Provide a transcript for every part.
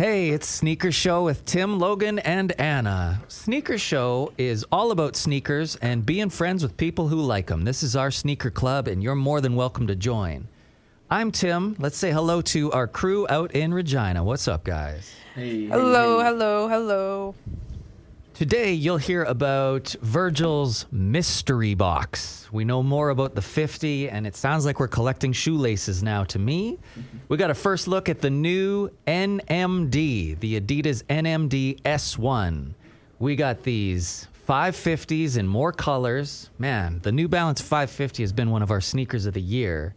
Hey, it's Sneaker Show with Tim, Logan, and Anna. Sneaker Show is all about sneakers and being friends with people who like them. This is our sneaker club, and you're more than welcome to join. I'm Tim. Let's say hello to our crew out in Regina. What's up, guys? Hey, hey, Hello, hello, hello. Today, you'll hear about Virgil's mystery box. We know more about the 50, and it sounds like we're collecting shoelaces now to me. We got a first look at the new NMD, the Adidas NMD S1. We got these 550s in more colors. Man, the New Balance 550 has been one of our sneakers of the year.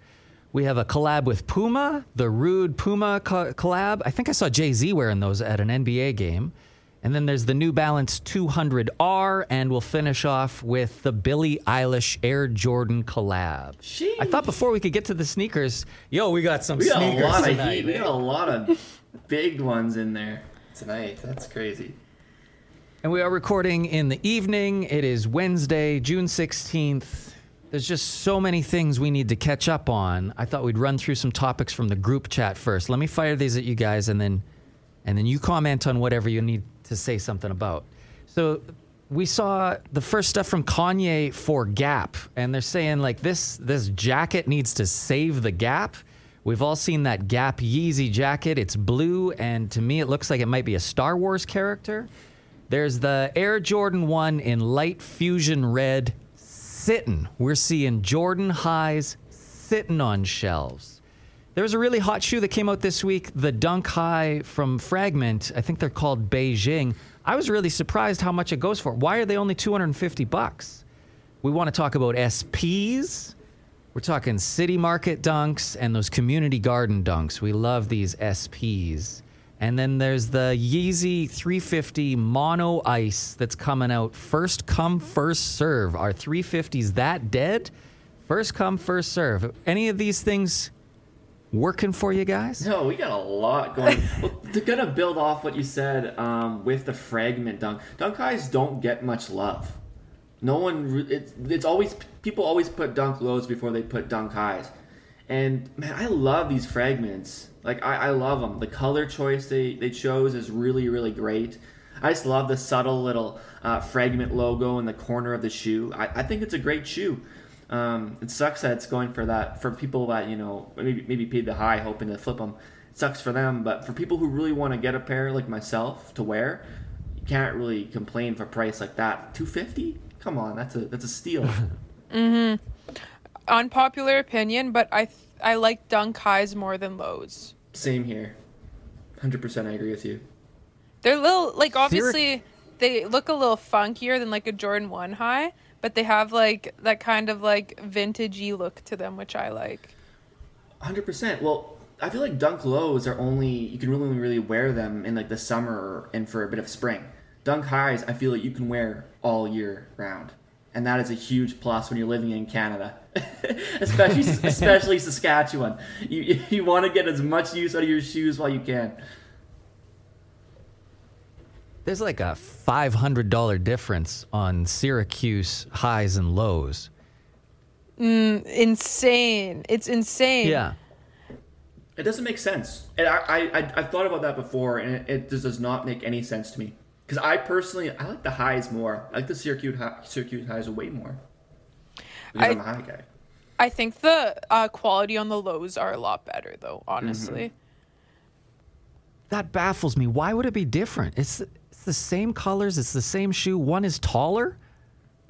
We have a collab with Puma, the Rhude Puma co- collab. I think I saw Jay Z wearing those at an NBA game. And then there's the New Balance 200R, and we'll finish off with the Billie Eilish Air Jordan collab. I thought before we could get to the sneakers, yo, we got some We got sneakers a lot of tonight. heat. We got a lot of big ones in there tonight. That's crazy. And we are recording in the evening. It is Wednesday, June 16th. There's just so many things we need to catch up on. I thought we'd run through some topics from the group chat first. Let me fire these at you guys and then and then you comment on whatever you need to say something about. So we saw the first stuff from Kanye for Gap and they're saying like this this jacket needs to save the Gap. We've all seen that Gap Yeezy jacket. It's blue and to me it looks like it might be a Star Wars character. There's the Air Jordan 1 in light fusion red sitting. We're seeing Jordan highs sitting on shelves. There was a really hot shoe that came out this week, the Dunk High from Fragment. I think they're called Beijing. I was really surprised how much it goes for. Why are they only 250 bucks? We want to talk about SPs. We're talking city market dunks and those community garden dunks. We love these SPs. And then there's the Yeezy 350 Mono Ice that's coming out. First come, first serve. Are 350s that dead? First come, first serve. Any of these things working for you guys? No, we got a lot going. well, they're gonna build off what you said um, with the fragment dunk, dunk highs don't get much love. No one. It's it's always people always put dunk lows before they put dunk highs, and man, I love these fragments. Like I, I love them. The color choice they they chose is really really great. I just love the subtle little uh, fragment logo in the corner of the shoe. I, I think it's a great shoe. Um, it sucks that it's going for that for people that you know maybe maybe paid the high hoping to flip them. It sucks for them, but for people who really want to get a pair like myself to wear, you can't really complain for a price like that. Two fifty? Come on, that's a that's a steal. Mm-hmm. Unpopular opinion, but I th- I like dunk highs more than lows. Same here. Hundred percent, I agree with you. They're little like obviously they look a little funkier than like a Jordan 1 high, but they have like that kind of like vintagey look to them which I like. Hundred percent. Well, I feel like dunk lows are only you can really really wear them in like the summer and for a bit of spring. Dunk highs, I feel like you can wear all year round, and that is a huge plus when you're living in Canada, especially especially Saskatchewan. You you want to get as much use out of your shoes while you can. There's like a $500 difference on Syracuse highs and lows. Insane. It's insane. Yeah. It doesn't make sense. And I, I, I I've thought about that before, and it, it just does not make any sense to me. Because I personally, I like the highs more. I like the Syracuse, hi- Syracuse highs way more. I- I'm a high guy. I think the uh, quality on the lows are a lot better though, honestly. That baffles me. Why would it be different? It's, it's the same colors, it's the same shoe. One is taller,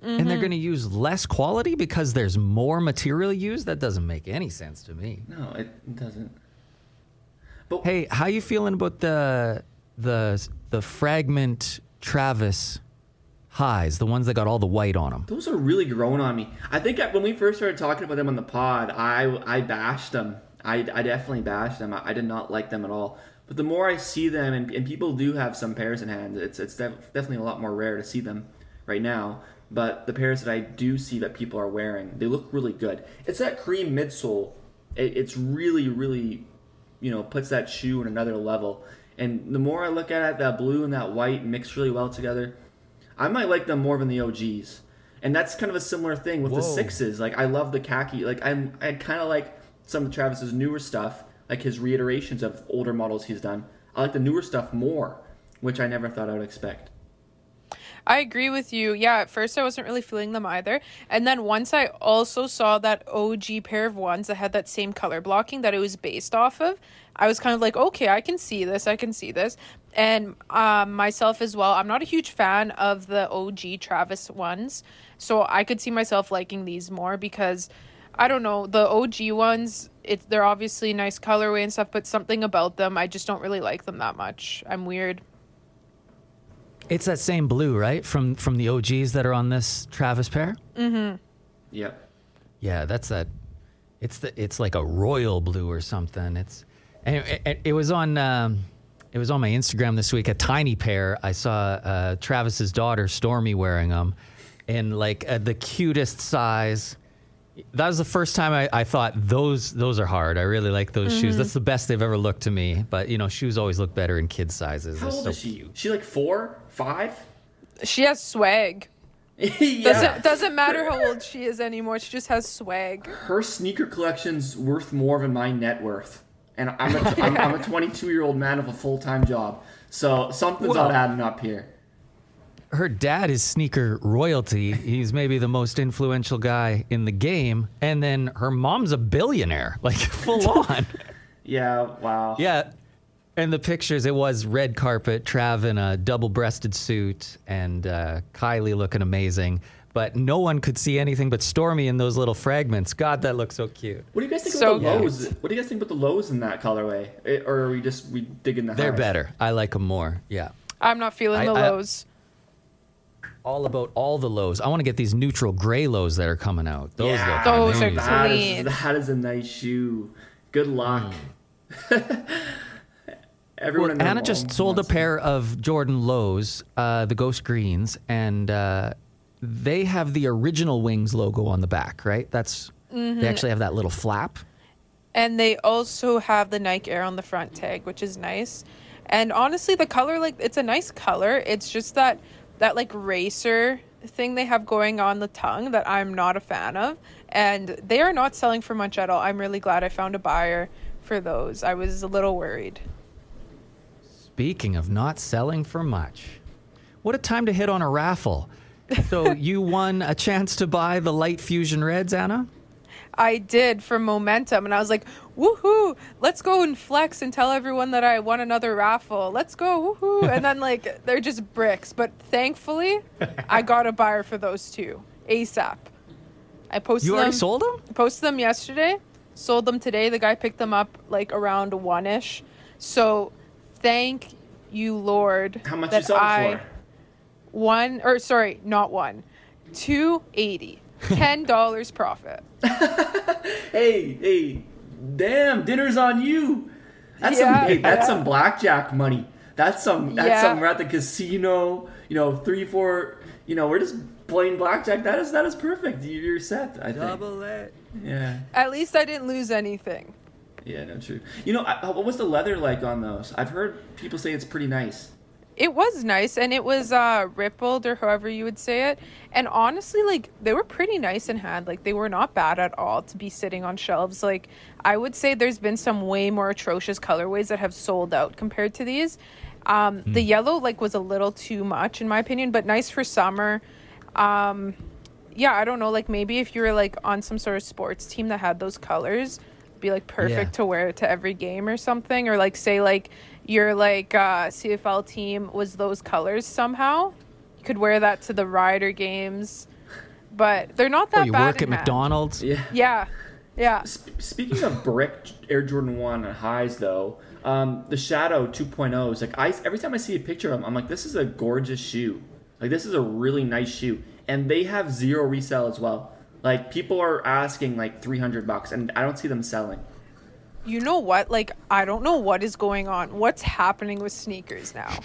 and they're mm-hmm. going to use less quality because there's more material used? That doesn't make any sense to me. No, it doesn't. But Hey, how you feeling about the the the fragment Travis highs, the ones that got all the white on them? those are really growing on me. I think I- when we first started talking about them on the pod, I I bashed them. I, I definitely bashed them. I, I did not like them at all. But the more I see them, and, and people do have some pairs in hand, it's it's def- definitely a lot more rare to see them right now. But the pairs that I do see that people are wearing, they look really good. It's that cream midsole. It, it's really really, you know, puts that shoe in another level. And the more I look at it, that blue and that white mix really well together. I might like them more than the OGs. And that's kind of a similar thing with the sixes. Like I love the khaki. Like I'm I kind of like some of Travis's newer stuff, like his reiterations of older models he's done. I like the newer stuff more, which I never thought I would expect. I agree with you. Yeah, at first I wasn't really feeling them either. And then once I also saw that OG pair of ones that had that same color blocking that it was based off of, I was kind of like, okay, I can see this. I can see this. And um, myself as well, I'm not a huge fan of the OG Travis ones. So I could see myself liking these more because I don't know, the OG ones, it's they're obviously nice colorway and stuff, but something about them, I just don't really like them that much. I'm weird. It's that same blue, right? From from the OGs that are on this Travis pair. Yep. Yeah, that's that. It's the it's like a royal blue or something. It's and it, it, it was on um, it was on my Instagram this week. A tiny pair. I saw uh, Travis's daughter Stormi wearing them, in like uh, the cutest size. That was the first time I, I thought those those are hard. I really like those shoes. That's mm-hmm. the best they've ever looked to me. But you know, shoes always look better in kids sizes. How They're old so is she? cute. She like four, five? She has swag. yeah. Doesn't doesn't matter how old she is anymore. She just has swag. Her sneaker collection's worth more than my net worth, and I'm a, I'm, I'm a 22 year old man with a full time job. So something's Well- not adding up here. Her dad is sneaker royalty. He's maybe the most influential guy in the game. And then her mom's a billionaire, like full on. Yeah. Wow. yeah. And the pictures, it was red carpet, Trav in a double breasted suit, and uh, Kylie looking amazing. But no one could see anything but Stormi in those little fragments. God, that looks so cute. What do you guys think So about the cute. lows? What do you guys think about the lows in that colorway? Eh, or are we just we digging the They're highs? better. I like them more. Yeah. I'm not feeling I- the I- lows. All about all the lows. I want to get these neutral gray lows that are coming out. Those Yeah. look Those are amazing. That is, Clean. that is a nice shoe. Good luck. Everyone Well, in their Anna just sold a pair of Jordan Lows, uh, the Ghost Greens, and uh, they have the original Wings logo on the back, right? That's Mm-hmm. they actually have that little flap. And they also have the Nike Air on the front tag, which is nice. And honestly, the color like it's a nice color. It's just that that like racer thing they have going on the tongue that I'm not a fan of. And they are not selling for much at all. I'm really glad I found a buyer for those. I was a little worried. Speaking of not selling for much, what a time to hit on a raffle. So you won a chance to buy the Light Fusion Reds, Anna. I did for momentum, and I was like, "Woohoo! Let's go and flex and tell everyone that I won another raffle. Let's go, woohoo!" And then like they're just bricks, but thankfully, I got a buyer for those two ASAP. I posted You already them. sold them? Posted them yesterday. Sold them today. The guy picked them up like around one ish. So, thank you, Lord. How much that you sold I, for? One or sorry, not one. Two eighty. Ten dollars profit. Hey, hey, damn! Dinner's on you. That's Yeah, some. Hey, that's yeah. some blackjack money. That's some. That's Yeah. some. We're at the casino. You know, three, four. You know, we're just playing blackjack. That is that is perfect. You- You're set. I think. Double it. Yeah. At least I didn't lose anything. Yeah. No. True. You know, I, what was the leather like on those? I've heard people say it's pretty nice. It was nice and it was uh rippled or however you would say it. And honestly, like they were pretty nice in hand. Like they were not bad at all to be sitting on shelves. Like I would say there's been some way more atrocious colorways that have sold out compared to these. Um the yellow like was a little too much in my opinion, but nice for summer. Um yeah, I don't know, like maybe if you were like on some sort of sports team that had those colors, be like perfect Yeah. to wear it to every game or something or like say like your like uh CFL team was those colors somehow you could wear that to the rider games but they're not that Oh, you bad work at in hand. McDonald's? Yeah. yeah yeah Sp- speaking of brick Air Jordan One and highs, though, um, the Shadow 2.0 is like I every time I see a picture of them, I'm like, this is a gorgeous shoe. Like this is a really nice shoe, and they have zero resale as well. Like people are asking like 300 bucks, and I don't see them selling. You know what like i don't know what is going on what's happening with sneakers now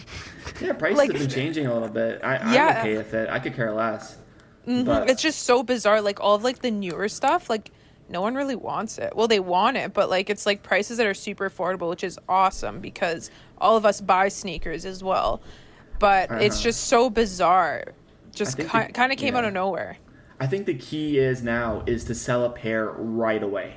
Yeah, prices Like- have been changing a little bit. I, I'm okay with it. I could care less. But it's just so bizarre like all of like the newer stuff like no one really wants it well they want it but like it's like prices that are super affordable which is awesome because all of us buy sneakers as well but it's Uh-huh. just so bizarre just ki- kind of came out of nowhere I think the key is now is to sell a pair right away.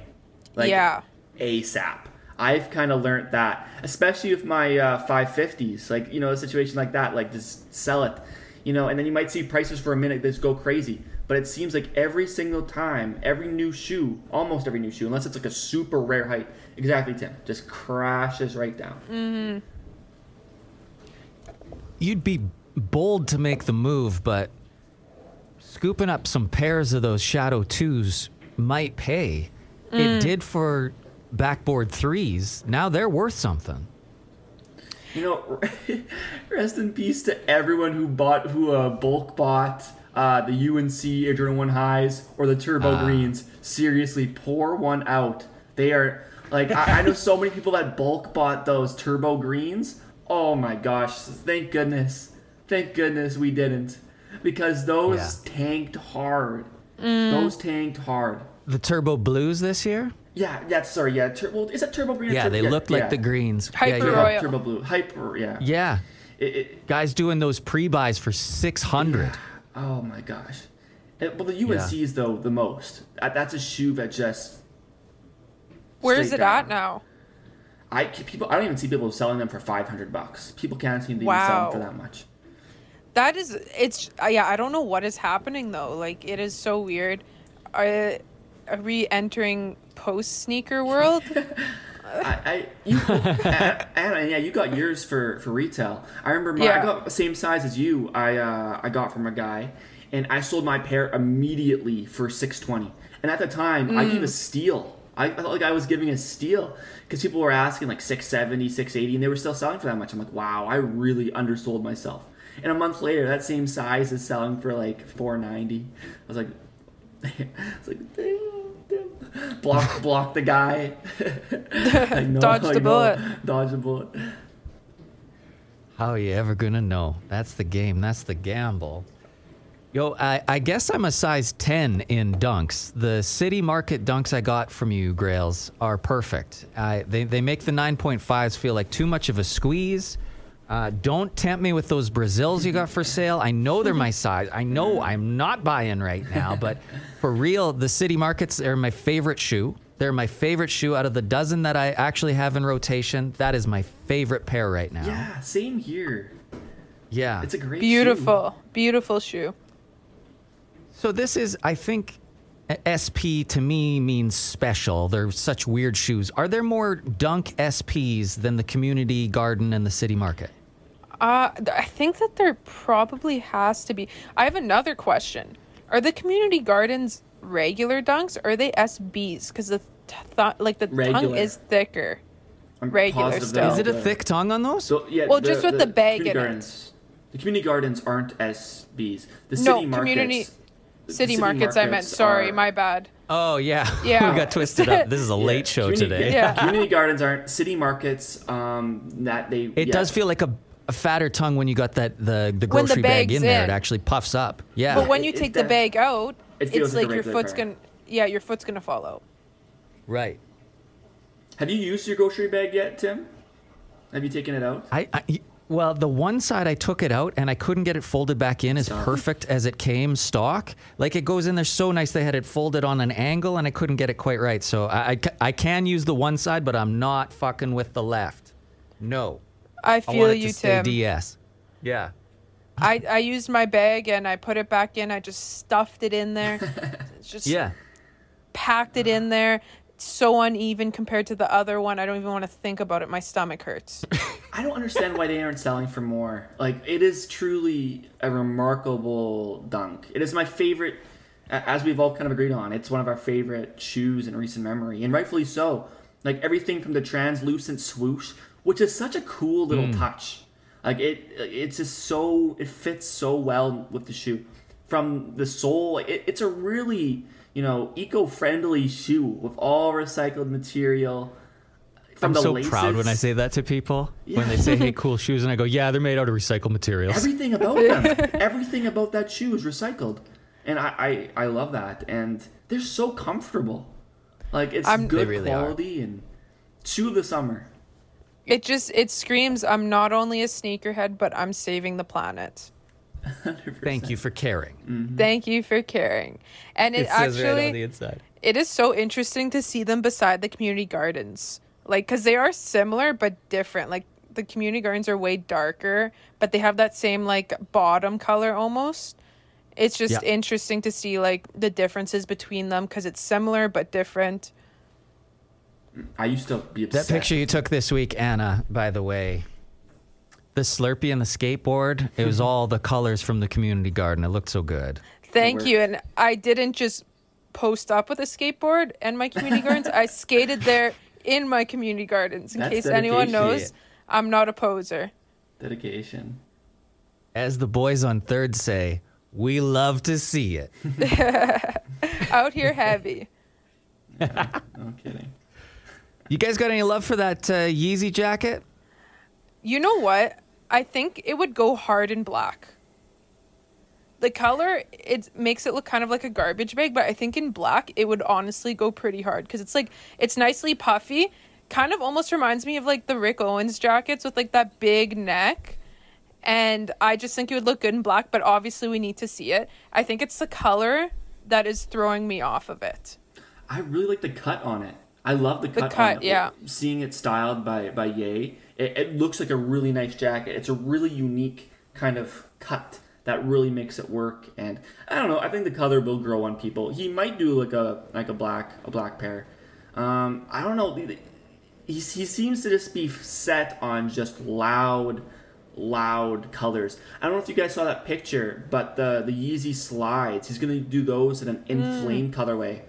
Like Yeah. ASAP. I've kind of learned that, especially with my uh, 550s. Like, you know, a situation like that, like just sell it, you know, and then you might see prices for a minute just go crazy. But it seems like every single time, every new shoe, almost every new shoe, unless it's like a super rare height, exactly, Tim, just crashes right down. Hmm. You'd be bold to make the move, but scooping up some pairs of those Shadow 2s might pay. It did for backboard 3s. Now they're worth something. You know, rest in peace to everyone who bought, who uh, bulk bought uh, the UNC Air Jordan 1 highs or the Turbo Ah. Greens. Seriously, pour one out. They are, like, I, I know so many people that bulk bought those Turbo Greens. Oh my gosh, thank goodness. Thank goodness we didn't. Because those Yeah. tanked hard. Those tanked hard. The Turbo Blues this year? Yeah, yeah, sorry, yeah. Tur- well, is that Turbo Green? Yeah, Tur- they looked like yeah. the greens. Hyper yeah, yeah. Royal. Turbo Blue. Hyper, yeah. Yeah. It- it, Guys doing those pre-buys for 600. Oh my gosh. It- well, the UNC's though the most. That's a shoe that just. Where's straight it at now? I people. I don't even see people selling them for five hundred bucks. People can't seem to even sell them for that much. That is, it's uh, yeah. I don't know what is happening though. Like it is so weird. Are, are we entering post sneaker world? I, I you, Anna, Anna, yeah, you got yours for for retail. I remember my, I got the same size as you. I uh, I got from a guy, and I sold my pair immediately for six twenty. And at the time, I Mm. gave a steal. I, I felt like I was giving a steal because people were asking like 670 680 and they were still selling for that much i'm like wow i really undersold myself and a month later that same size is selling for like 490 i was like i was like damn, damn. block block the guy I know, Dodged I the know. bullet. dodge the bullet How are you ever gonna know? That's the game. That's the gamble. Yo, I, I guess I'm a size 10 in dunks. The city market dunks I got from you, Grails, are perfect. I, they, they make the 9.5s feel like too much of a squeeze. Uh, don't tempt me with those Brazils you got for sale. I know they're my size. I know I'm not buying right now, but for real, the city markets are my favorite shoe. They're my favorite shoe out of the dozen that I actually have in rotation. That is my favorite pair right now. yeah same here Yeah. it's a great shoe. Beautiful, beautiful shoe. So this is, I think, SP to me means special. They're such weird shoes. Are there more Dunk SPs than the Community Garden and the City Market? Uh, I think that there probably has to be. I have another question. Are the community gardens regular dunks or are they SBs? Because the t- th- like the tongue is thicker. I'm regular positive still. Is it a thick tongue on those? So yeah. Well, just with the bag community in it. The community gardens aren't SBs. The No, city markets. community- the City, markets, I meant. Sorry, are- my bad. oh yeah, Yeah. we got twisted up. This is a yeah, late show community- today. Yeah. community gardens aren't city markets. Um, that they. It yeah. does feel like a, a fatter tongue when you got that the the When the grocery bag bag's in there. in. It actually puffs up. Yeah. But when you it take the does- bag out, it feels it's like a like your regular foot's pair. gonna. Yeah, your foot's gonna fall out. right. Have you used your grocery bag yet, Tim? Have you taken it out? I, I well, the one side I took it out and I couldn't get it folded back in as Stock. perfect as it came stock. Like it goes in there so nice. They had it folded on an angle and I couldn't get it quite right. So I, I, ca- I can use the one side, but I'm not fucking with the left. No, I I feel want it you, to stay Tim. DS. Yeah. I, I used my bag and I put it back in. I just stuffed it in there. Just Yeah. packed it in there. It's so uneven compared to the other one. I don't even want to think about it. My stomach hurts. I don't understand why they aren't selling for more. Like it is truly a remarkable dunk. It is my favorite, as we've all kind of agreed on. It's one of our favorite shoes in recent memory, and rightfully so. Like everything from the translucent swoosh, which is such a cool little hmm. touch. Like it, it's just so it fits so well with the shoe. From the sole, it, it's a really you know eco-friendly shoe with all recycled material. From I'm the so laces. proud when I say that to people. When they say, hey, cool shoes, and I go, yeah, they're made out of recycled materials. Everything about them, everything about that shoe is recycled, and I, I, I love that. And they're so comfortable. Like it's I'm- good They really are. quality and shoe of the summer. It just it screams I'm not only a sneakerhead, but I'm saving the planet. 100%. Thank you for caring. Mm-hmm. Thank you for caring. And it, It says actually right on the inside. it is so interesting to see them beside the community gardens. Like, because they are similar but different. Like, the community gardens are way darker, but they have that same, like, bottom color almost. It's just Yeah. interesting to see, like, the differences between them because it's similar but different. I used to be That picture you took this week, Anna, by the way, the Slurpee and the skateboard, it was all the colors from the community garden. It looked so good. Thank you. And I didn't just post up with a skateboard and my community gardens. I skated there in my community gardens. In That's case anyone knows, I'm not a poser. Dedication. As the boys on third say, we love to see it. Out here heavy. No I'm kidding. You guys got any love for that uh, Yeezy jacket? You know what? I think it would go hard in black. The color it makes it look kind of like a garbage bag, but I think in black it would honestly go pretty hard because it's like it's nicely puffy. Kind of almost reminds me of like the Rick Owens jackets with like that big neck. And I just think it would look good in black, but obviously we need to see it. I think it's the color that is throwing me off of it. I really like the cut on it. I love the cut. on cut, yeah. Seeing it styled by by Ye, it, it looks like a really nice jacket. It's a really unique kind of cut that really makes it work. And I don't know. I think the color will grow on people. He might do like a like a black a black pair. Um, I don't know. He, he seems to just be set on just loud loud colors. I don't know if you guys saw that picture, but the the Yeezy slides, he's gonna do those in an inflamed colorway.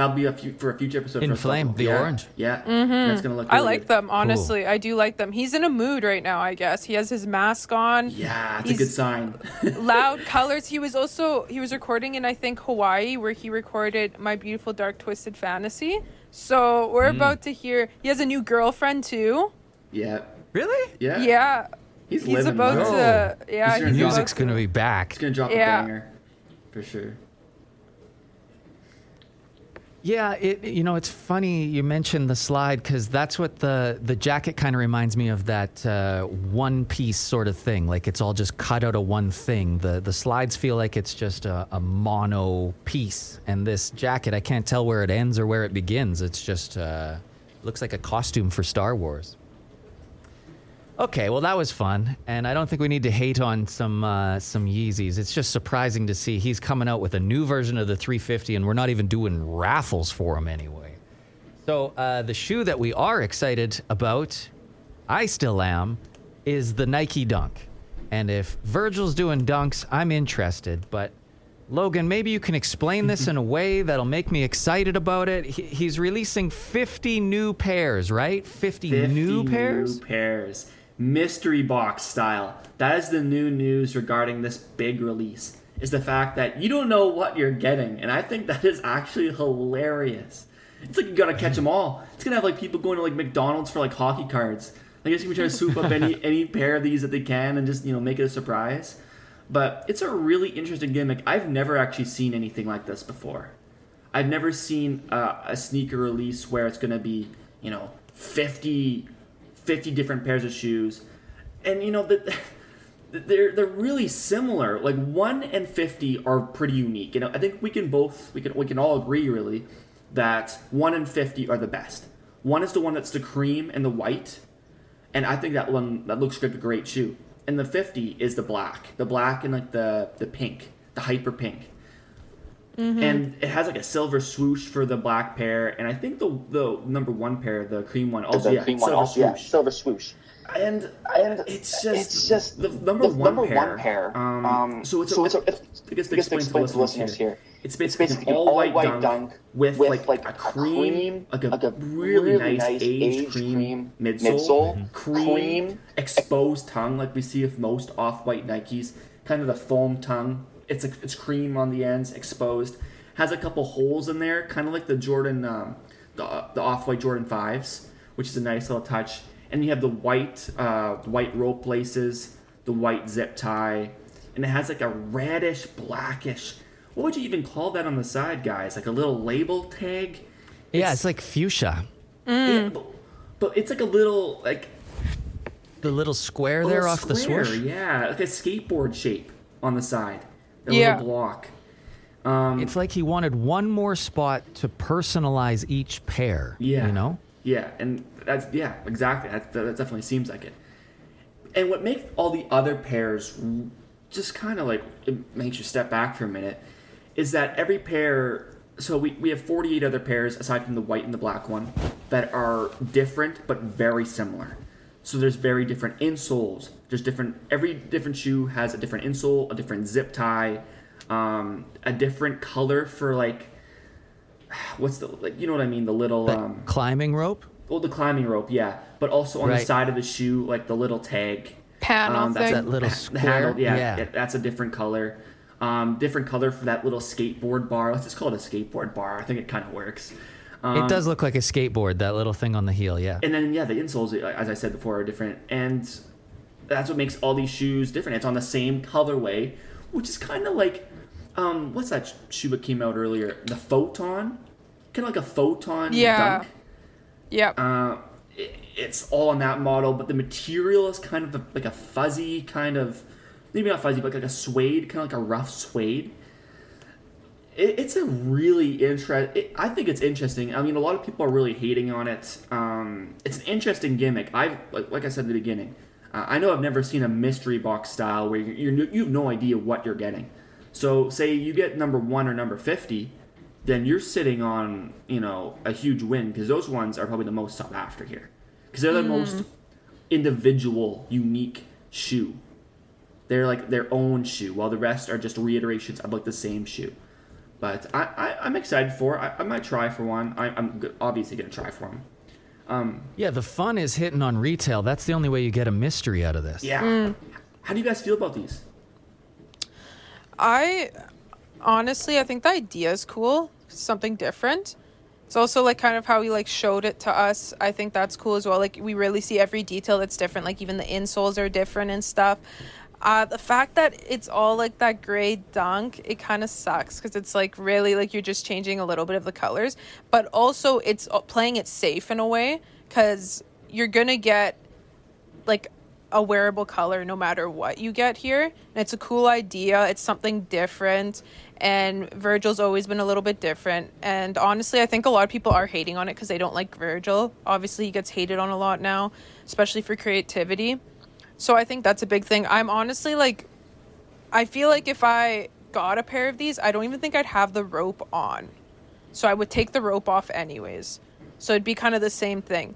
That'll be a few, for a future episode. for us to talk Inflamed, about. the yeah. orange. Yeah, that's gonna look. Mm-hmm. I like good. them, honestly. I do like them. He's in a mood right now, I guess. He has his mask on. Yeah, it's a good sign. loud colors. He was also he was recording in I think Hawaii where he recorded My Beautiful Dark Twisted Fantasy. So we're about to hear he has a new girlfriend too. yeah, Really? yeah, Yeah. He's, He's living about life. to yeah, He's he's, Music's to- going to be back. He's gonna drop Yeah. a banger, for sure. Yeah, it you know it's funny you mentioned the slide because that's what the the jacket kind of reminds me of that uh, one piece sort of thing. Like it's all just cut out of one thing. The the slides feel like it's just a, a mono piece, and this jacket I can't tell where it ends or where it begins. It's just uh, looks like a costume for Star Wars. Okay, well that was fun, and I don't think we need to hate on some uh, some Yeezys. It's just surprising to see he's coming out with a new version of the 350, and we're not even doing raffles for him anyway. So uh, the shoe that we are excited about, I still am, is the Nike Dunk. And if Virgil's doing dunks, I'm interested. But Logan, maybe you can explain this in a way that'll make me excited about it. He, he's releasing 50 new pairs, right? 50, 50 new pairs. New pairs. Mystery box style. That is the new news regarding this big release. Is the fact that you don't know what you're getting, and I think that is actually hilarious. It's like you gotta catch them all. It's gonna have like people going to like McDonald's for like hockey cards. I guess you can try to swoop up any any pair of these that they can and just you know make it a surprise. But it's a really interesting gimmick. I've never actually seen anything like this before. I've never seen uh, a sneaker release where it's going to be, you know, 50, 50 different pairs of shoes. And, you know, the, they're, they're really similar. Like 1 and 50 are pretty unique. You know, I think we can both, we can, we can all agree really that 1 and 50 are the best. One is the one that's the cream and the white. And I think that one, that looks like a great shoe. And the 50 is the black. The black and like the, the pink, the hyper pink and it has like a silver swoosh for the black pair, and I think the the number one pair, the cream one, also the yeah, cream one, silver also, yeah, swoosh. silver swoosh. And And it's just it's just the number, the one, number pair. one pair. Um, Um, so it's so a, it's a- I guess to I guess to explain to explain the to listeners here. here, It's it's basically, basically an an all white all-white dunk, dunk with, with, like, like, a a cream, cream, like a, like a really, really nice nice aged aged cream, cream midsole, midsole, cream, cream, exposed tongue like we see with most off-white Nikes, kind of the foam tongue. It's a, it's cream on the ends, exposed. Has a couple holes in there, kind of like the Jordan, um, the, the off-white Jordan fives, which is a nice little touch. And you have the white, uh, white rope laces, the white zip tie, and it has like a reddish, blackish. What would you even call that on the side, guys? Like a little label tag? Yeah, it's like fuchsia. Yeah, but, but it's like a little like The little square there little off the square, swoosh. Yeah, like a skateboard shape on the side. A Yeah. little block. Um, It's like he wanted one more spot to personalize each pair. Yeah. You know? Yeah, and that's yeah, exactly. That, that definitely seems like it. And what makes all the other pairs just kind of like it makes you step back for a minute is that every pair. So we, we have 48 other pairs aside from the white and the black one that are different but very similar. So there's very different insoles. There's different. Every different shoe has a different insole, a different zip tie, um, a different color for like what's the like you know what I mean the little That um climbing rope. oh the climbing rope yeah but also on the side of the shoe like the little tag Panel um, that's thing. That little the handle square? yeah, Yeah. yeah, that's a different color um different color for that little skateboard bar let's just call it a skateboard bar I think it kind of works um, it does look like a skateboard. That little thing on the heel. Yeah. and then yeah the insoles as I said before are different and that's what makes all these shoes different it's on the same colorway which is kind of like um what's that shoe that came out earlier the photon kind of like a photon Yeah. dunk Yep. Uh, it, it's all on that model, but the material is kind of a, like a fuzzy kind of, maybe not fuzzy, but like a suede, kind of like a rough suede. It, it's a really interest. I think it's interesting. I mean, a lot of people are really hating on it. Um, it's an interesting gimmick. I like, like I said in the beginning. Uh, I know I've never seen a mystery box style where you're, you're you have no idea what you're getting. So say you get number one or number fifty, then you're sitting on you know a huge win because those ones are probably the most sought after here because they're the most individual, unique shoe. They're like their own shoe, while the rest are just reiterations of like the same shoe. But I, I I'm excited for. I, I might try for one. I, I'm obviously gonna try for them. Um, Yeah, the fun is hitting on retail. That's the only way you get a mystery out of this. yeah. How do you guys feel about these? I honestly, I think the idea is cool. Something different. It's also like kind of how he like showed it to us. I think that's cool as well. Like we really see every detail that's different. Like even the insoles are different and stuff. Uh, the fact that it's all like that gray dunk, it kind of sucks because it's like really like you're just changing a little bit of the colors, but also it's playing it safe in a way because you're gonna get like a wearable color no matter what you get here. And it's a cool idea. It's something different. And Virgil's always been a little bit different. And honestly, I think a lot of people are hating on it because they don't like Virgil. Obviously, he gets hated on a lot now, especially for creativity. So I think that's a big thing. I'm honestly like, I feel like if I got a pair of these, I don't even think I'd have the rope on. So I would take the rope off anyways. So it'd be kind of the same thing.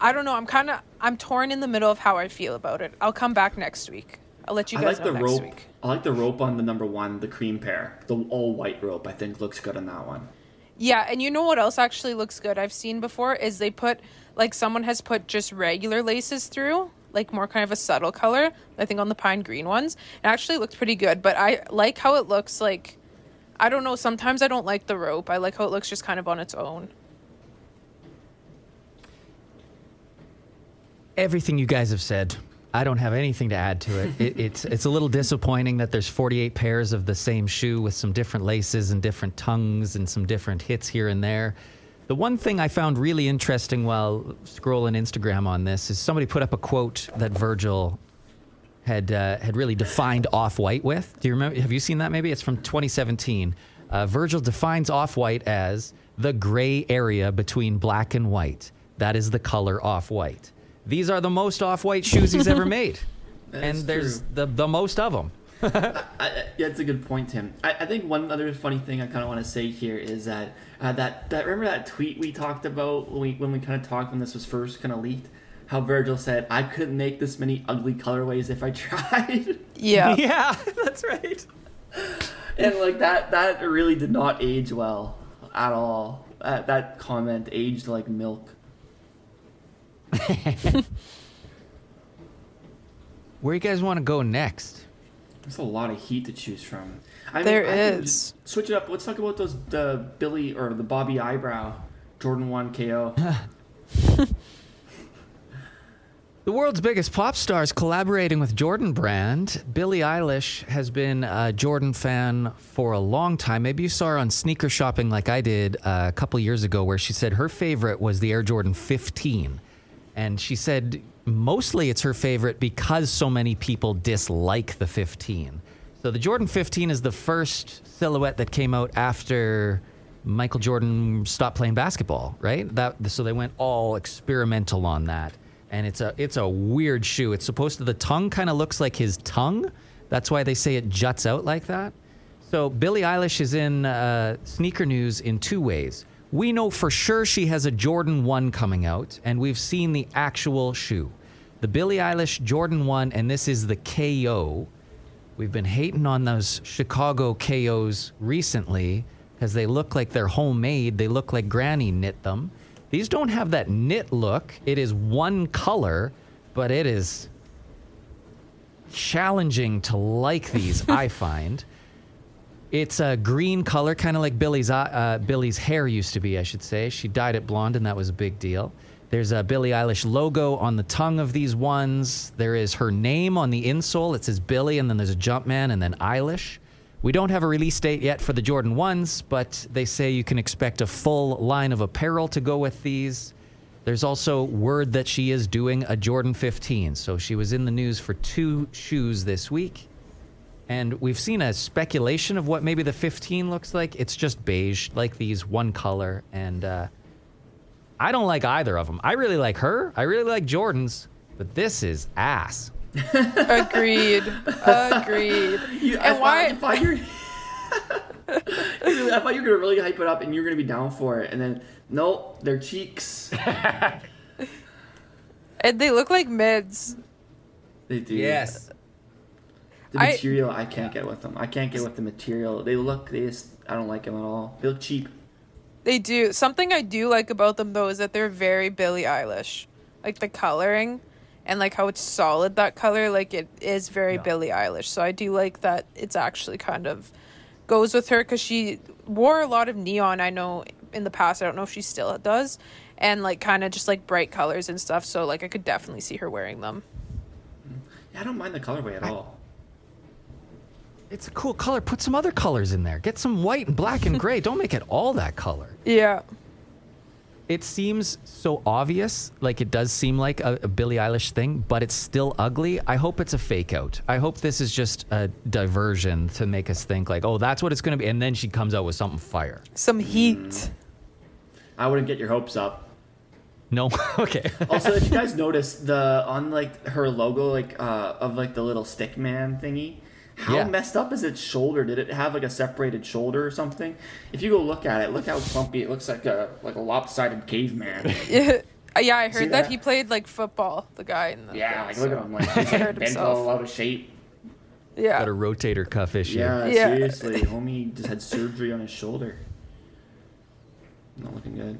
I don't know. I'm kind of I'm torn in the middle of how I feel about it. I'll come back next week. I'll let you guys I like know the next rope. week. I like the rope on the number one, the cream pair, the all white rope. I think looks good on that one. Yeah, and you know what else actually looks good? I've seen before is they put like someone has put just regular laces through, like more kind of a subtle color. I think on the pine green ones, it actually looked pretty good. But I like how it looks like. I don't know. Sometimes I don't like the rope. I like how it looks just kind of on its own. Everything you guys have said, I don't have anything to add to it. it it's it's a little disappointing that there's 48 pairs of the same shoe with some different laces and different tongues and some different hits here and there. The one thing I found really interesting while scrolling Instagram on this is somebody put up a quote that Virgil had uh, had really defined off white with. Do you remember? Have you seen that? Maybe it's from 2017. Uh, Virgil defines off white as the gray area between black and white. That is the color off white. These are the most off white shoes he's ever made, and there's true. the the most of them. I, I, yeah, that's a good point, Tim. I, I think one other funny thing I kind of want to say here is that uh, that that remember that tweet we talked about when we when we kind of talked when this was first kind of leaked. How Virgil said, "I couldn't make this many ugly colorways if I tried," Yeah. yeah, that's right. and like that that really did not age well at all. That that comment aged like milk. Where you guys want to go next? There's a lot of heat to choose from. I There I can is. just Switch it up. Let's talk about those the Billy or the Bobby Eyebrow Jordan One KO. The world's biggest pop stars collaborating with Jordan Brand. Billie Eilish has been a Jordan fan for a long time. Maybe you saw her on sneaker shopping like I did uh, a couple years ago, where she said her favorite was the Air Jordan 15. And she said mostly it's her favorite because so many people dislike the 15. So the Jordan 15 is the first silhouette that came out after Michael Jordan stopped playing basketball, right? That so they went all experimental on that. And it's a it's a weird shoe. It's supposed to the tongue kind of looks like his tongue. That's why they say it juts out like that. So Billie Eilish is in uh, sneaker news in two ways. We know for sure she has a Jordan 1 coming out, and we've seen the actual shoe. The Billie Eilish Jordan 1, and this is the KO. We've been hating on those Chicago KOs recently because they look like they're homemade. They look like Granny knit them. These don't have that knit look. It is one color, but it is challenging to like these, I find. It's a green color, kind of like Billy's uh, Billie's hair used to be, I should say. She dyed it blonde, and that was a big deal. There's a Billie Eilish logo on the tongue of these ones. There is her name on the insole. It says Billie, and then there's a Jumpman, and then Eilish. We don't have a release date yet for the Jordan 1s, but they say you can expect a full line of apparel to go with these. There's also word that she is doing a Jordan 15. So she was in the news for two shoes this week. And we've seen a speculation of what maybe the 15 looks like. It's just beige, like these one color. And uh, I don't like either of them. I really like her. I really like Jordan's. But this is ass. Agreed. Agreed. You, I and thought- why? I thought you're. I thought you were gonna really hype it up and you're gonna be down for it, and then nope, their cheeks. And they look like mids. They do. Yes. The material, I, can't get with them. I can't get with the material. They look, they just, I don't like them at all. They look cheap. They do. Something I do like about them though is that they're very Billie Eilish. Like the coloring and like how it's solid that color, like it is very Yeah. Billie Eilish. So I do like that it's actually kind of goes with her cuz she wore a lot of neon I know in the past. I don't know if she still does. And like kind of just like bright colors and stuff. So like I could definitely see her wearing them. Mm-hmm. Yeah, I don't mind the colorway at all. It's a cool color. Put some other colors in there. Get some white and black and gray. Don't make it all that color. Yeah. It seems so obvious, like it does seem like a, a Billie Eilish thing, but it's still ugly. I hope it's a fake out. I hope this is just a diversion to make us think like, oh, that's what it's going to be, and then she comes out with something fire. Some heat. I wouldn't get your hopes up. No, okay. Also, if you guys notice the on like her logo, like uh, of like the little stick man thingy, how Yeah. messed up is its shoulder? Did it have like a separated shoulder or something? If you go look at it, look how clumpy it looks like a like a lopsided caveman. Yeah. Yeah, I heard that? that? he played like football, the guy in the yeah, like thing, look at him, like he's Hurt like bent himself. all out of shape. Yeah. Got a rotator cuff issue. Yeah, Yeah. seriously, homie just had surgery on his shoulder. Not looking good.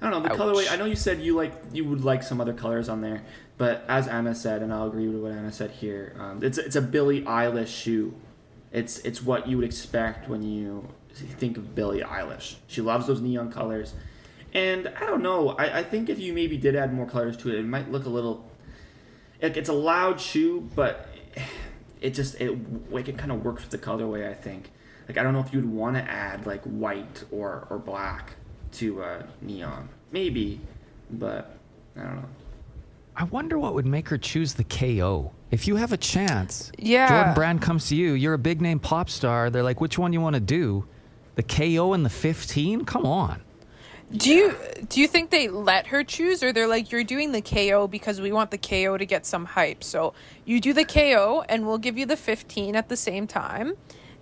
I don't know the Ouch. colorway. I know you said you like you would like some other colors on there, but as Anna said, and I'll agree with what Anna said here, um, it's it's a Billie Eilish shoe. It's it's what you would expect when you think of Billie Eilish. She loves those neon colors, and I don't know. I, I think if you maybe did add more colors to it, it might look a little. Like it's a loud shoe, but it just it like it kind of works with the colorway. I think. Like I don't know if you'd want to add like white or or black to uh, neon. Maybe, but I don't know. I wonder what would make her choose the KO. If you have a chance, Yeah. Jordan Brand comes to you. You're a big name pop star. They're like, which one you want to do? The KO and the 15? Come on. Do you do you think they let her choose, or they're like, you're doing the KO because we want the KO to get some hype? So you do the KO, and we'll give you the 15 at the same time,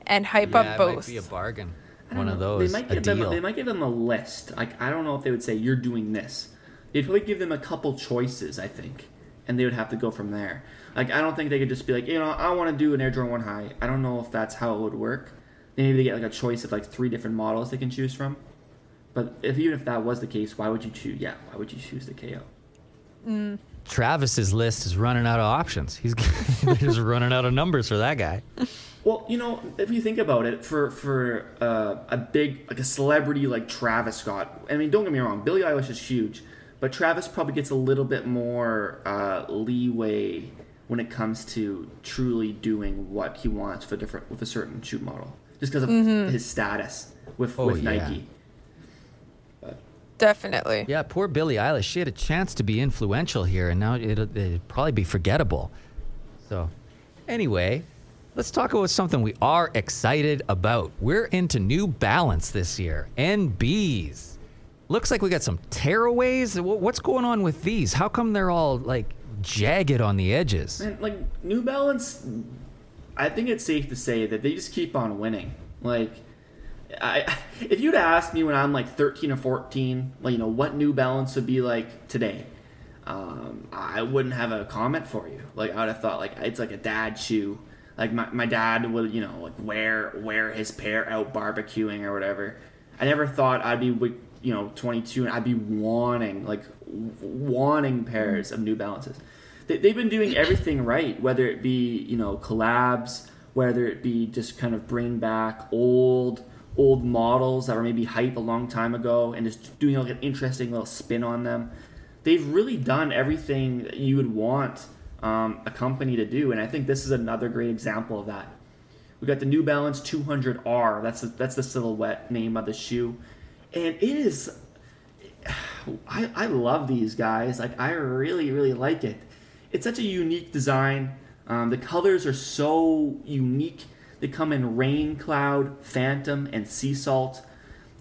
and hype up both. bargain. I One don't of know. those. They might a give them. They might give them a list. Like I don't know if they would say you're doing this. They'd probably give them a couple choices. I think, and they would have to go from there. Like I don't think they could just be like, you know, I want to do an Air Jordan One High. I don't know if that's how it would work. Maybe they get like a choice of like three different models they can choose from. But if even if that was the case, why would you choose? Yeah, why would you choose the KO? Travis's list is running out of options. He's they're just running out of numbers for that guy. Well, you know, if you think about it, for for uh, a big like a celebrity like Travis Scott, I mean, don't get me wrong, Billie Eilish is huge, but Travis probably gets a little bit more uh, leeway when it comes to truly doing what he wants for different with a certain shoe model, just because of his status with Oh, with yeah. Nike. Definitely. Yeah, poor Billie Eilish. She had a chance to be influential here, and now it'll, it'd probably be forgettable. So, anyway, Let's talk about something we are excited about. We're into New Balance this year. NBs. Looks like we got some tearaways. What's going on with these? How come they're all like jagged on the edges? Man, like New Balance, I think it's safe to say that they just keep on winning. Like, I if you'd asked me when I'm like 13 or 14, like you know what New Balance would be like today, um, I wouldn't have a comment for you. Like I would have thought like it's like a dad shoe. Like my, my dad would you know like wear wear his pair out barbecuing or whatever. I never thought I'd be you know 22 and I'd be wanting like wanting pairs of New Balances. They, they've been doing everything right, whether it be you know collabs, whether it be just kind of bringing back old old models that were maybe hype a long time ago and just doing like an interesting little spin on them. They've really done everything that you would want um, a company to do, and I think this is another great example of that. We got the New Balance 200R. That's the, that's the silhouette name of the shoe, and it is. I, I love these guys. Like I really really like it. It's such a unique design. Um, the colors are so unique. They come in rain, cloud, phantom, and sea salt.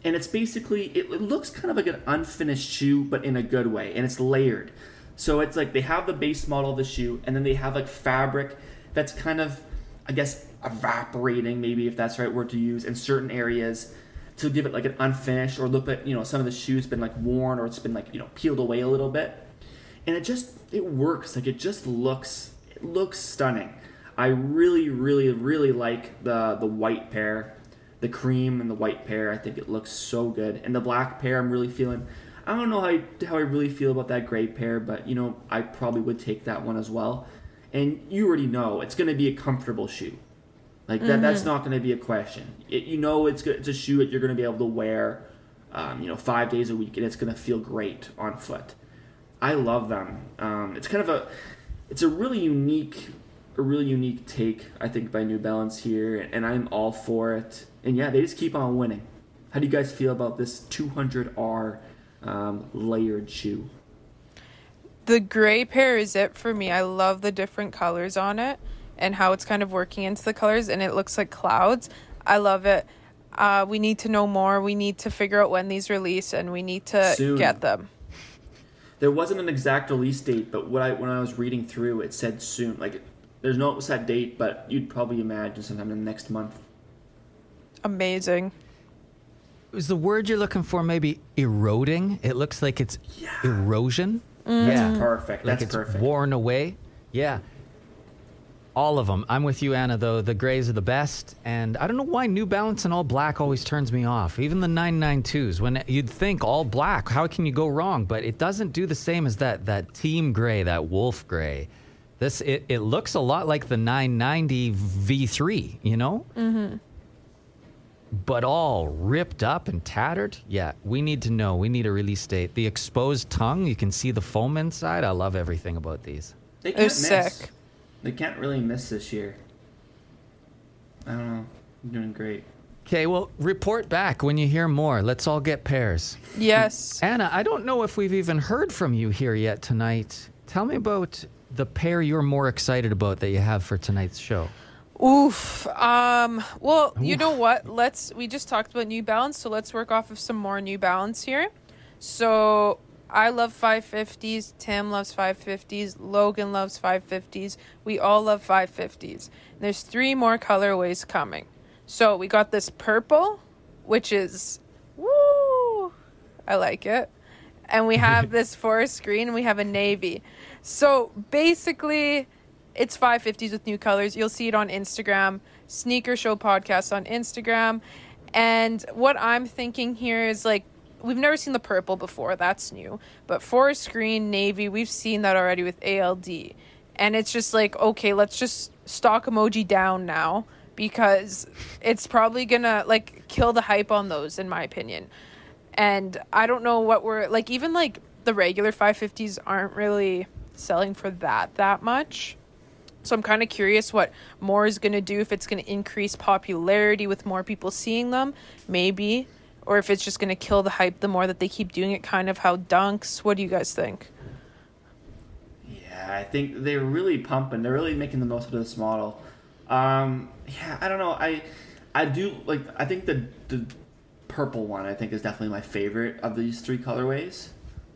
And it's basically it, it looks kind of like an unfinished shoe, but in a good way, and it's layered. So it's like they have the base model of the shoe, and then they have like fabric that's kind of, I guess, evaporating, maybe if that's the right word to use, in certain areas to give it like an unfinished or look at you know some of the shoes been like worn or it's been like you know peeled away a little bit. And it just it works. Like it just looks it looks stunning. I really really really like the the white pair. The cream and the white pair i think it looks so good. And the black pair i'm really feeling i don't know how I, how i really feel about that gray pair but you know i probably would take that one as well. And you already know it's going to be a comfortable shoe like that, that's not going to be a question. It, you know, it's. It's a shoe that you're going to be able to wear, um, you know, five days a week, and it's going to feel great on foot. I love them. Um, it's kind of a, it's a really unique, a really unique take, I think, by New Balance here, and I'm all for it. And yeah, they just keep on winning. How do you guys feel about this 200R um, layered shoe? The gray pair is it for me. I love the different colors on it and how it's kind of working into the colors and it looks like clouds. I love it. Uh, we need to know more. We need to figure out when these release and we need to Soon. get them. There wasn't an exact release date, but what I when I was reading through, it said soon. Like, there's no set date, but you'd probably imagine sometime in the next month. Amazing. Is the word you're looking for maybe eroding? It looks like it's erosion? Yeah. erosion. That's perfect. like That's it's perfect. worn away. Yeah. All of them. I'm with you, Anna, though. The grays are the best. And I don't know why New Balance and all black always turns me off. Even the 992s, when you'd think all black, how can you go wrong? But it doesn't do the same as that, that team gray, that wolf gray. This it, it looks a lot like the 990 V3, you know? Mm-hmm. But all ripped up and tattered. Yeah, we need to know. We need a release date. The exposed tongue, you can see the foam inside. I love everything about these. They It can't was miss. sick. They can't really miss this year. I don't know. You're doing great. Okay, well, report back when you hear more. Let's all get pairs. Yes. Anna, I don't know if we've even heard from you here yet tonight. Tell me about the pair you're more excited about that you have for tonight's show. Oof. Um. Well, you know what? Let's. We just talked about New Balance, so let's work off of some more New Balance here. So I love 550s. Tim loves 550s. Logan loves 550s. We all love 550s. There's three more colorways coming. So we got this purple, which is woo. I like it. And we have this forest green. And we have a navy. So basically it's 550s with new colors. You'll see it on Instagram, Sneaker Show Podcast on Instagram. And what I'm thinking here is like, we've never seen the purple before. That's new. But forest green, navy, we've seen that already with ALD. And it's just like, okay, let's just stock emoji down now because it's probably gonna like kill the hype on those, in my opinion. And I don't know what we're like, even like the regular 550s aren't really selling for that that much. So I'm kind of curious what more is going to do if it's going to increase popularity with more people seeing them, maybe, or if it's just going to kill the hype the more that they keep doing it kind of how dunks. What do you guys think? Yeah, I think they're really pumping. They're really making the most of this model. Um, yeah, I don't know. I I do like. I think the the purple one I think is definitely my favorite of these three colorways.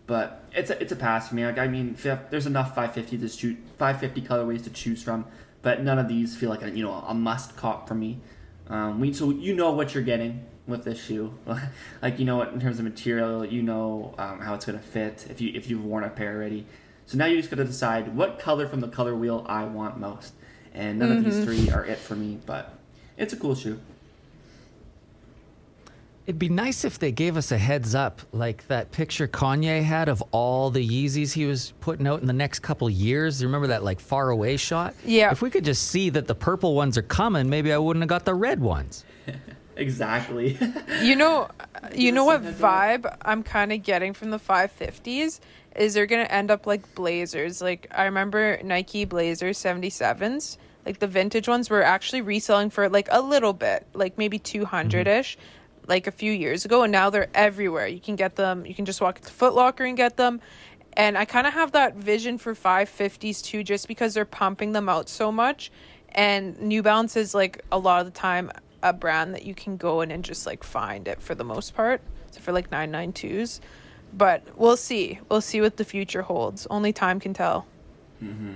But it's a, it's a pass for me. Like I mean, there's enough 550 to shoot 550 colorways to choose from, but none of these feel like a you know a must cop for me. Um, we so you know what you're getting with this shoe, like you know what in terms of material, you know um, how it's gonna fit if you if you've worn a pair already. So now you just gotta decide what color from the color wheel I want most, and none of these three are it for me. But it's a cool shoe. It'd be nice if they gave us a heads up, like that picture Kanye had of all the Yeezys he was putting out in the next couple years. Remember that like far away shot? Yeah. If we could just see that the purple ones are coming, maybe I wouldn't have got the red ones. Exactly. You know, you know what vibe I'm kind of getting from the 550s is they're gonna end up like Blazers. Like I remember Nike Blazers 77s, like the vintage ones were actually reselling for like a little bit, like maybe 200 ish, like a few years ago, and now they're everywhere. You can get them. You can just walk to Foot Locker and get them. And I kind of have that vision for 550s too, just because they're pumping them out so much. And New Balance is like a lot of the time a brand that you can go in and just like find it for the most part. So for like 992s. But we'll see. We'll see what the future holds. Only time can tell. Mm-hmm.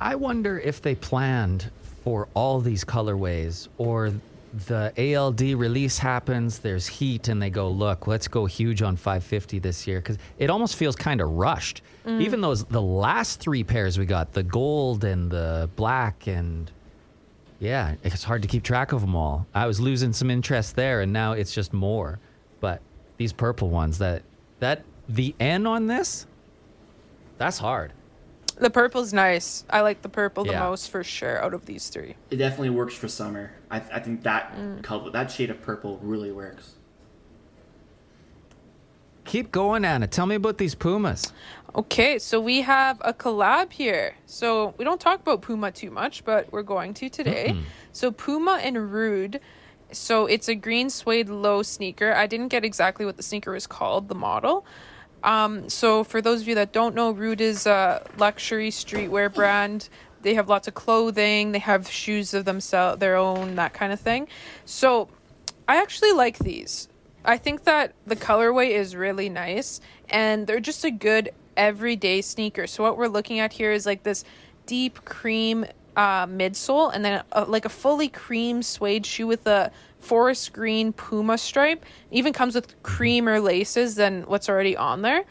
I wonder if they planned for all these colorways or the ALD release happens, there's heat, and they go, look, let's go huge on 550 this year. Because it almost feels kind of rushed. Mm. Even those, the last three pairs we got, the gold and the black, and yeah, it's hard to keep track of them all. I was losing some interest there, and now it's just more. But these purple ones, that, that, the N on this, that's hard. The purple's nice. I like the purple the most for sure out of these three. it definitely works for summer. I, I think that mm. color, that shade of purple really works. Keep going, Anna. Tell me about these Pumas. Okay, so we have a collab here. So we don't talk about Puma too much, but we're going to today. So Puma and Rhude. So it's a green suede low sneaker. I didn't get exactly what the sneaker was called, the model. Um, so for those of you that don't know, Rhude is a luxury streetwear brand. They have lots of clothing. They have shoes of themselves, their own, that kind of thing. So I actually like these. I think that the colorway is really nice and they're just a good everyday sneaker. So what we're looking at here is like this deep cream uh, midsole and then a, like a fully cream suede shoe with a forest green puma stripe. Even comes with creamer laces than what's already on there.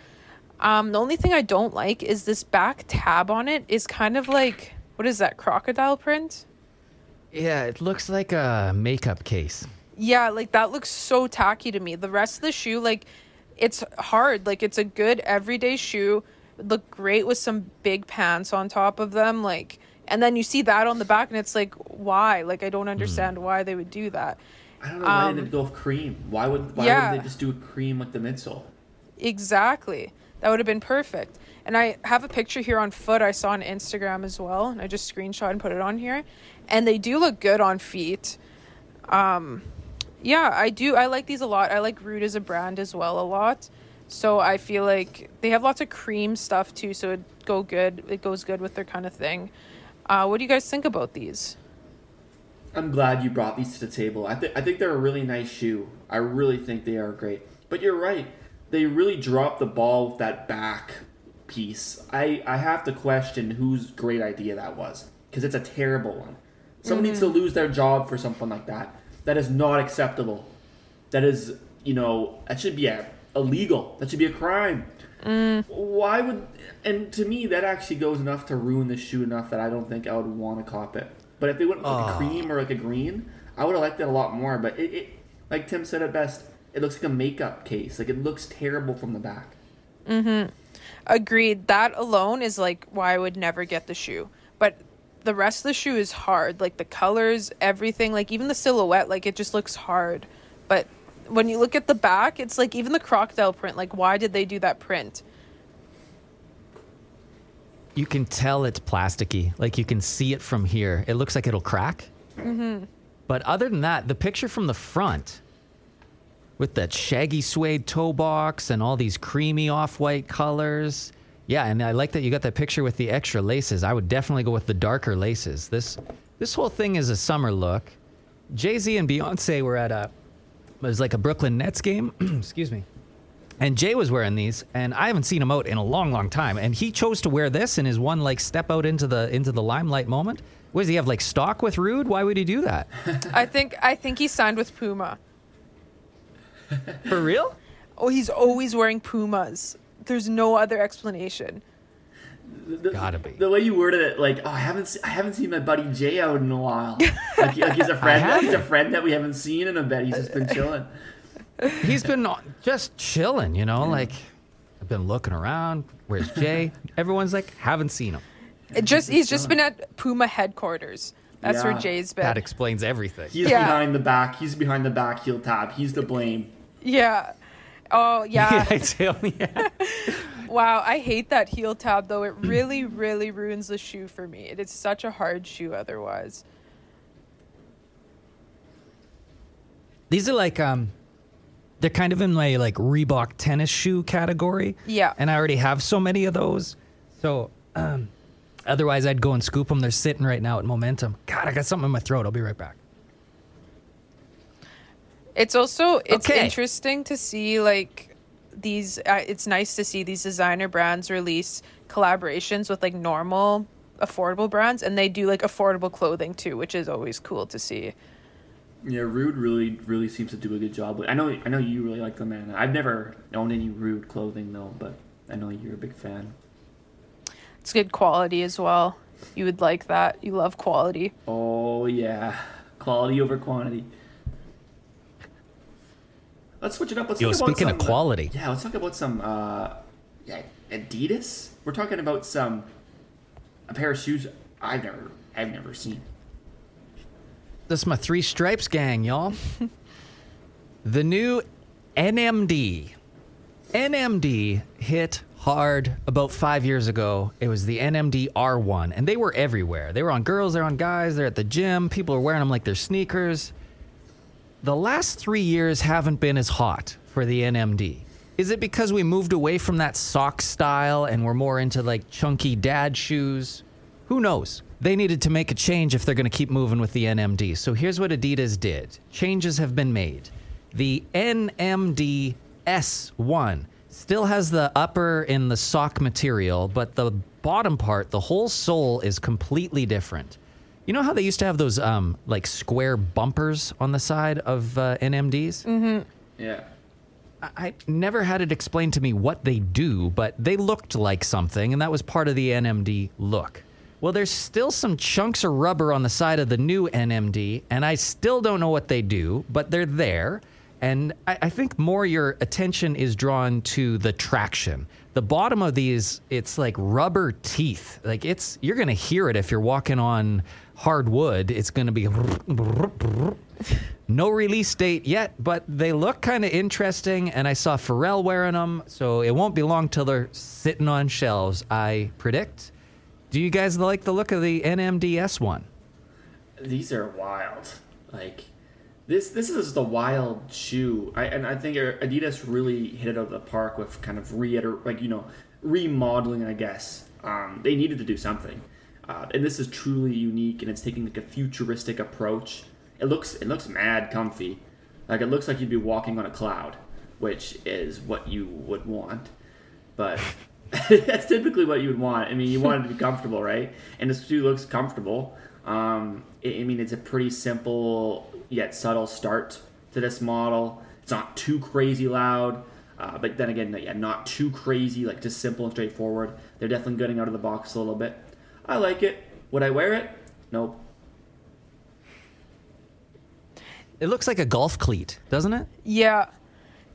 Um, the only thing I don't like is this back tab on it is kind of like what is that crocodile print? Yeah, it looks like a makeup case. Yeah, like that looks so tacky to me. The rest of the shoe, like, it's hard. Like, it's a good everyday shoe. Would look great with some big pants on top of them. Like, and then you see that on the back, and it's like, why? Like, I don't understand why they would do that. I don't know why Um, did they go with cream. Why would why yeah. wouldn't they just do a cream with the midsole? Exactly. That would have been perfect. And I have a picture here on foot I saw on Instagram as well, and I just screenshot and put it on here. And they do look good on feet. Um yeah, I do I like these a lot. I like Rhude as a brand as well a lot. So I feel like they have lots of cream stuff too, so it go good. It goes good with their kind of thing. Uh, what do you guys think about these? I'm glad you brought these to the table. I think I think they're a really nice shoe. I really think they are great. But you're right. They really dropped the ball with that back piece. I I have to question whose great idea that was because it's a terrible one. Someone needs to lose their job for something like that. That is not acceptable. That is, you know, that should be a, illegal. That should be a crime. Why would? And to me, that actually goes enough to ruin the shoe enough that I don't think I would want to cop it. But if they went with like a Oh. cream or like a green, I would have liked it a lot more. But it, it, like Tim said it best, it looks like a makeup case. Like it looks terrible from the back. Mm-hmm. agreed. That alone is like why I would never get the shoe. The rest of the shoe is hard. Like the colors, everything, like even the silhouette, like it just looks hard. But when you look at the back, it's like even the crocodile print, like why did they do that print? You can tell it's plasticky. Like you can see it from here. It looks like it'll crack. Mm-hmm. But other than that, the picture from the front with that shaggy suede toe box and all these creamy off-white colors. Yeah, and I like that you got that picture with the extra laces. I would definitely go with the darker laces. This This whole thing is a summer look. Jay Z and Beyonce were at a it was like a Brooklyn Nets game. Excuse me. And Jay was wearing these, and I haven't seen him out in a long, long time. And he chose to wear this in his one like step out into the into the limelight moment. What does he have like stock with Rhude? Why would he do that? I think I think he signed with Puma. For real? Oh, he's always wearing Pumas. There's no other explanation. The, Gotta be. the way you worded it, like, oh, I haven't, se- I haven't seen my buddy Jay out in a while. Like, like he's a friend, he's a friend that we haven't seen in a bit. He's just been chilling. He's been just chilling, you know. Like I've been looking around. Where's Jay? Everyone's like, haven't seen him. It just he's just been at Puma headquarters. That's where Jay's been. That explains everything. He's Yeah. behind the back. He's behind the back heel tab. He's to blame. yeah. Oh yeah. I tell me. Wow, I hate that heel tab though. It really, really ruins the shoe for me. It is such a hard shoe otherwise. These are like um they're kind of in my like Reebok tennis shoe category. Yeah. And I already have so many of those. So um otherwise I'd go and scoop them. They're sitting right now at Momentum. God, I got something in my throat. I'll be right back. It's also it's Okay. interesting to see like these uh, it's nice to see these designer brands release collaborations with like normal affordable brands and they do like affordable clothing too, which is always cool to see. Yeah, Rhude really, really seems to do a good job. I know, I know you really like them, man. I've never owned any Rhude clothing though, but I know you're a big fan. It's good quality as well. You would like that. You love quality. Oh yeah, quality over quantity. Let's switch it up. Let's Yo, talk about speaking of some, uh, quality. yeah, let's talk about some uh, yeah, Adidas. We're talking about some a pair of shoes I've never, I've never seen. This is my three stripes gang, y'all. the new NMD. NMD hit hard about five years ago. It was the NMD R1, and they were everywhere. They were on girls, they're on guys, they're at the gym. People are wearing them like they're sneakers. The last three years haven't been as hot for the NMD. Is it because we moved away from that sock style and we're more into like chunky dad shoes? Who knows? They needed to make a change if they're going to keep moving with the NMD. So here's what Adidas did changes have been made. The NMD S1 still has the upper in the sock material, but the bottom part, the whole sole, is completely different. You know how they used to have those um, like square bumpers on the side of uh, NMDs? Yeah. I I never had it explained to me what they do, but they looked like something, and that was part of the NMD look. Well, there's still some chunks of rubber on the side of the new NMD, and I still don't know what they do, but they're there. And I, I think more your attention is drawn to the traction. The bottom of these, it's like rubber teeth. Like it's, you're gonna hear it if you're walking on hard wood. It's gonna be no release date yet, but they look kind of interesting, and I saw Pharrell wearing them, so it won't be long till they're sitting on shelves, I predict. Do you guys like the look of the NMD S1? These are wild. Like this, this is the wild shoe. I, and I think Adidas really hit it out of the park with kind of reiter, like you know, remodeling. I guess um, they needed to do something, uh, and this is truly unique. And it's taking like a futuristic approach. It looks, it looks mad comfy. Like it looks like you'd be walking on a cloud, which is what you would want. But that's typically what you would want. I mean, you want it to be comfortable, right? And this shoe looks comfortable. Um, I I mean, it's a pretty simple yet subtle start to this model. It's not too crazy loud, uh, but then again, yeah, not too crazy, like just simple and straightforward. They're definitely getting out of the box a little bit. I like it. Would I wear it? Nope. It looks like a golf cleat, doesn't it? Yeah.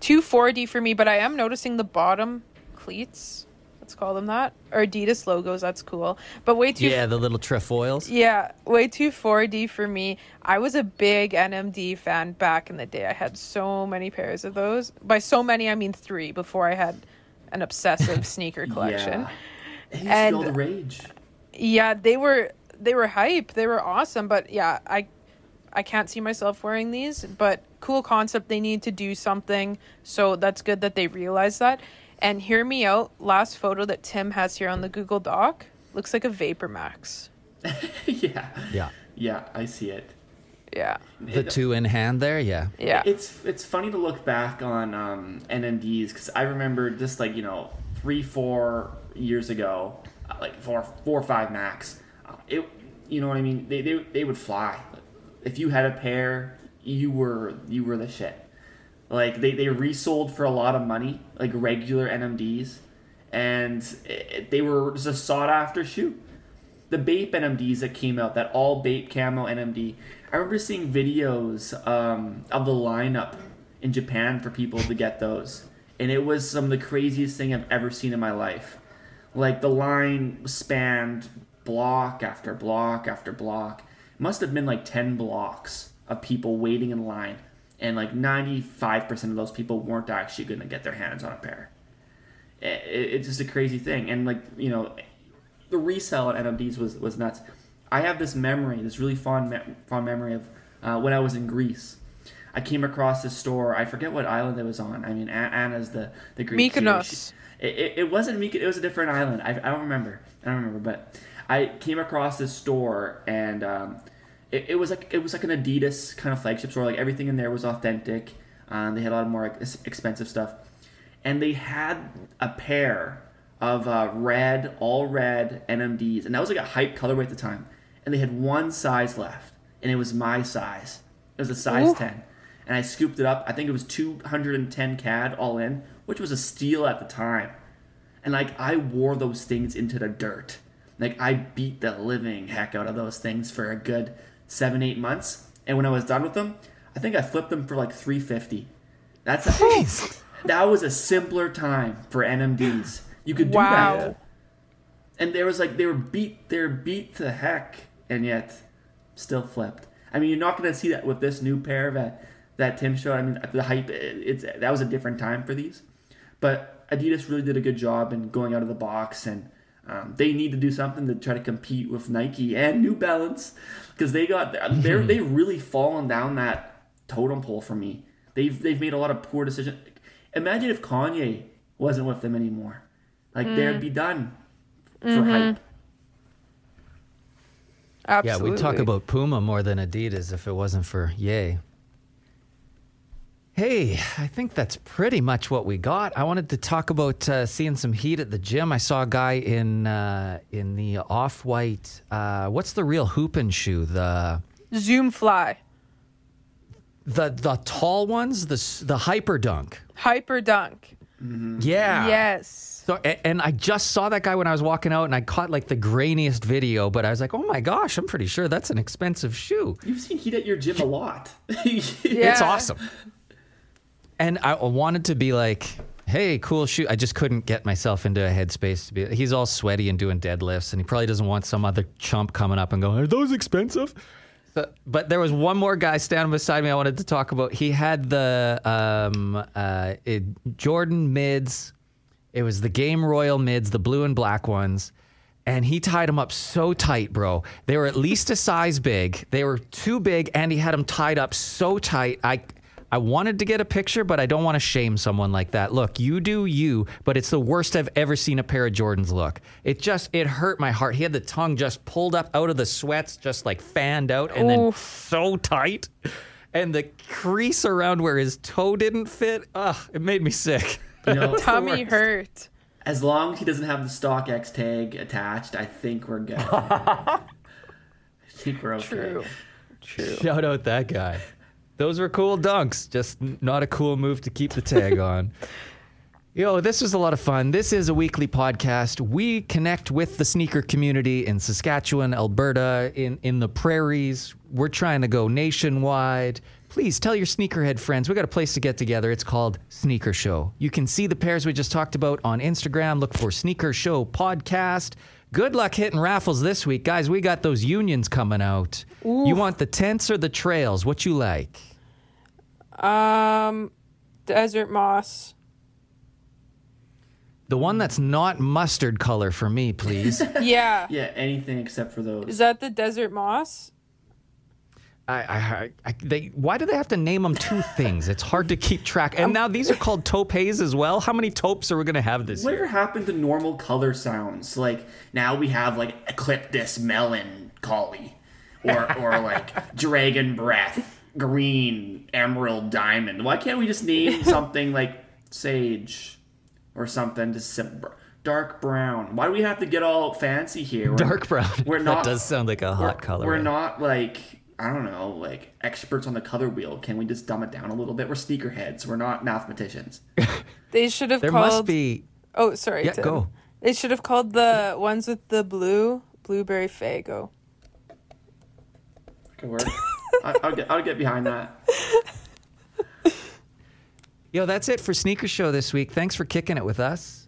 240 for D for me, but I am noticing the bottom cleats. Let's call them that. Or Adidas logos, that's cool. But way too Yeah, the little trefoils. Yeah, way too 4D for me. I was a big NMD fan back in the day. I had so many pairs of those. By so many, I mean three before I had an obsessive sneaker collection. Yeah. It used to be And- all the rage. Yeah, they were they were hype. They were awesome, but yeah, I I can't see myself wearing these, but cool concept. They need to do something. So that's good that they realize that. And hear me out. Last photo that Tim has here on the Google Doc looks like a VaporMax. yeah, yeah. Yeah. Yeah, I see it. Yeah. The two in hand there, yeah. Yeah. It's it's funny to look back on um, NMDs because I remember just like you know three four years ago, like four four or five max. Uh, it you know what I mean? They, they they would fly. If you had a pair, you were you were the shit. Like they they resold for a lot of money, like regular NMDs, and it, they were just a sought after shoe the Bape NMDs that came out, that all Bape camo NMD. I remember seeing videos um, of the lineup in Japan for people to get those, and it was some of the craziest thing I've ever seen in my life. Like the line spanned block after block after block. It must have been like ten blocks of people waiting in line, and like ninety five percent of those people weren't actually going to get their hands on a pair. It, it, it's just a crazy thing, and like you know, the resale at NMDs was was nuts. I have this memory, this really fond me- fond memory of uh, when I was in Greece. I came across this store. I forget what island it was on. I mean, Anna's the the Greek. Mykonos. It, it, it wasn't Mykonos. It was a different island. I, I don't remember. I don't remember. But I came across this store and um, it, it was like it was like an Adidas kind of flagship store. Like everything in there was authentic. Um, they had a lot of more expensive stuff, and they had a pair of uh, red, all red NMDs, and that was like a hype colorway at the time. And they had one size left, and it was my size. It was a size Ooh. ten, and I scooped it up. I think it was two hundred and ten CAD all in, which was a steal at the time. And like I wore those things into the dirt. Like I beat the living heck out of those things for a good seven, eight months. And when I was done with them, I think I flipped them for like three fifty. That's a, that was a simpler time for NMDs. You could do Wow. that. And there was like they were beat they were beat to heck and yet still flipped. I mean you're not gonna see that with this new pair of that that Tim showed. I mean the hype it's that was a different time for these. But Adidas really did a good job in going out of the box and um, they need to do something to try to compete with Nike and New Balance because they got they're they've really fallen down that totem pole for me. They've they've made a lot of poor decisions. Imagine if Kanye wasn't with them anymore, like they'd be done for hype. Absolutely. Yeah, we'd talk about Puma more than Adidas if it wasn't for Yay. Hey, I think that's pretty much what we got. I wanted to talk about uh, seeing some heat at the gym. I saw a guy in uh, in the off-white. Uh, what's the real hooping shoe? The Zoom fly. the the tall ones, the s- the hyper dunk. Hyper dunk. Yeah. Yes. So a- and I just saw that guy when I was walking out, and I caught like the grainiest video. But I was like, oh my gosh, I'm pretty sure that's an expensive shoe. You've seen heat at your gym a lot. It's awesome. And I wanted to be like, hey, cool shoe. I just couldn't get myself into a headspace to be. He's all sweaty and doing deadlifts, and he probably doesn't want some other chump coming up and going, are those expensive? So, but there was one more guy standing beside me I wanted to talk about. He had the um, uh, it, Jordan mids. It was the Game Royal mids, the blue and black ones. And he tied them up so tight, bro. They were at least a size big. They were too big, and he had them tied up so tight. I, I wanted to get a picture, but I don't want to shame someone like that. Look, you do you, but it's the worst I've ever seen a pair of Jordans look. It just, it hurt my heart. He had the tongue just pulled up out of the sweats, just like fanned out, and then so tight. And the crease around where his toe didn't fit, ugh, it made me sick. You know, It's Tummy hurt. as long as he doesn't have the StockX tag attached, I think we're good. I think we're okay. True. True. Shout out that guy. Those were cool dunks. Just not a cool move to keep the tag on. Yo, this was a lot of fun. This is a weekly podcast. We connect with the sneaker community in Saskatchewan, Alberta, in, in the prairies. We're trying to go nationwide. Please tell your sneakerhead friends. We got a place to get together. It's called Sneaker Show. You can see the pairs we just talked about on Instagram. Look for Sneaker Show Podcast. Good luck hitting raffles this week. Guys, we got those unions coming out. You want the tents or the trails? What you like? Um, desert moss. The one that's not mustard color for me, please. Yeah. Yeah, anything except for those. Is that the desert moss? I, I, I, they, why do they have to name them two things? It's hard to keep track. And um, now these are called taupes as well. How many taupes are we going to have this year? Whatever happened to normal color sounds? Like now we have like Ecliptus, Melon, collie, or or like dragon breath, green, emerald, diamond. Why can't we just name something like sage, or something just simple? Dark brown. Why do we have to get all fancy here? We're- Dark brown. We're not. that does sound like a hot we're, color. We're not like I don't know, like experts on the color wheel. Can we just dumb it down a little bit? We're sneakerheads. We're not mathematicians. They should have There called. must be. Oh, sorry. Yeah, Tim. go. They should have called the ones with the blue blueberry fago. Could work. I, I'll get. I'll get behind that. Yo, that's it for Sneaker Show this week. Thanks for kicking it with us.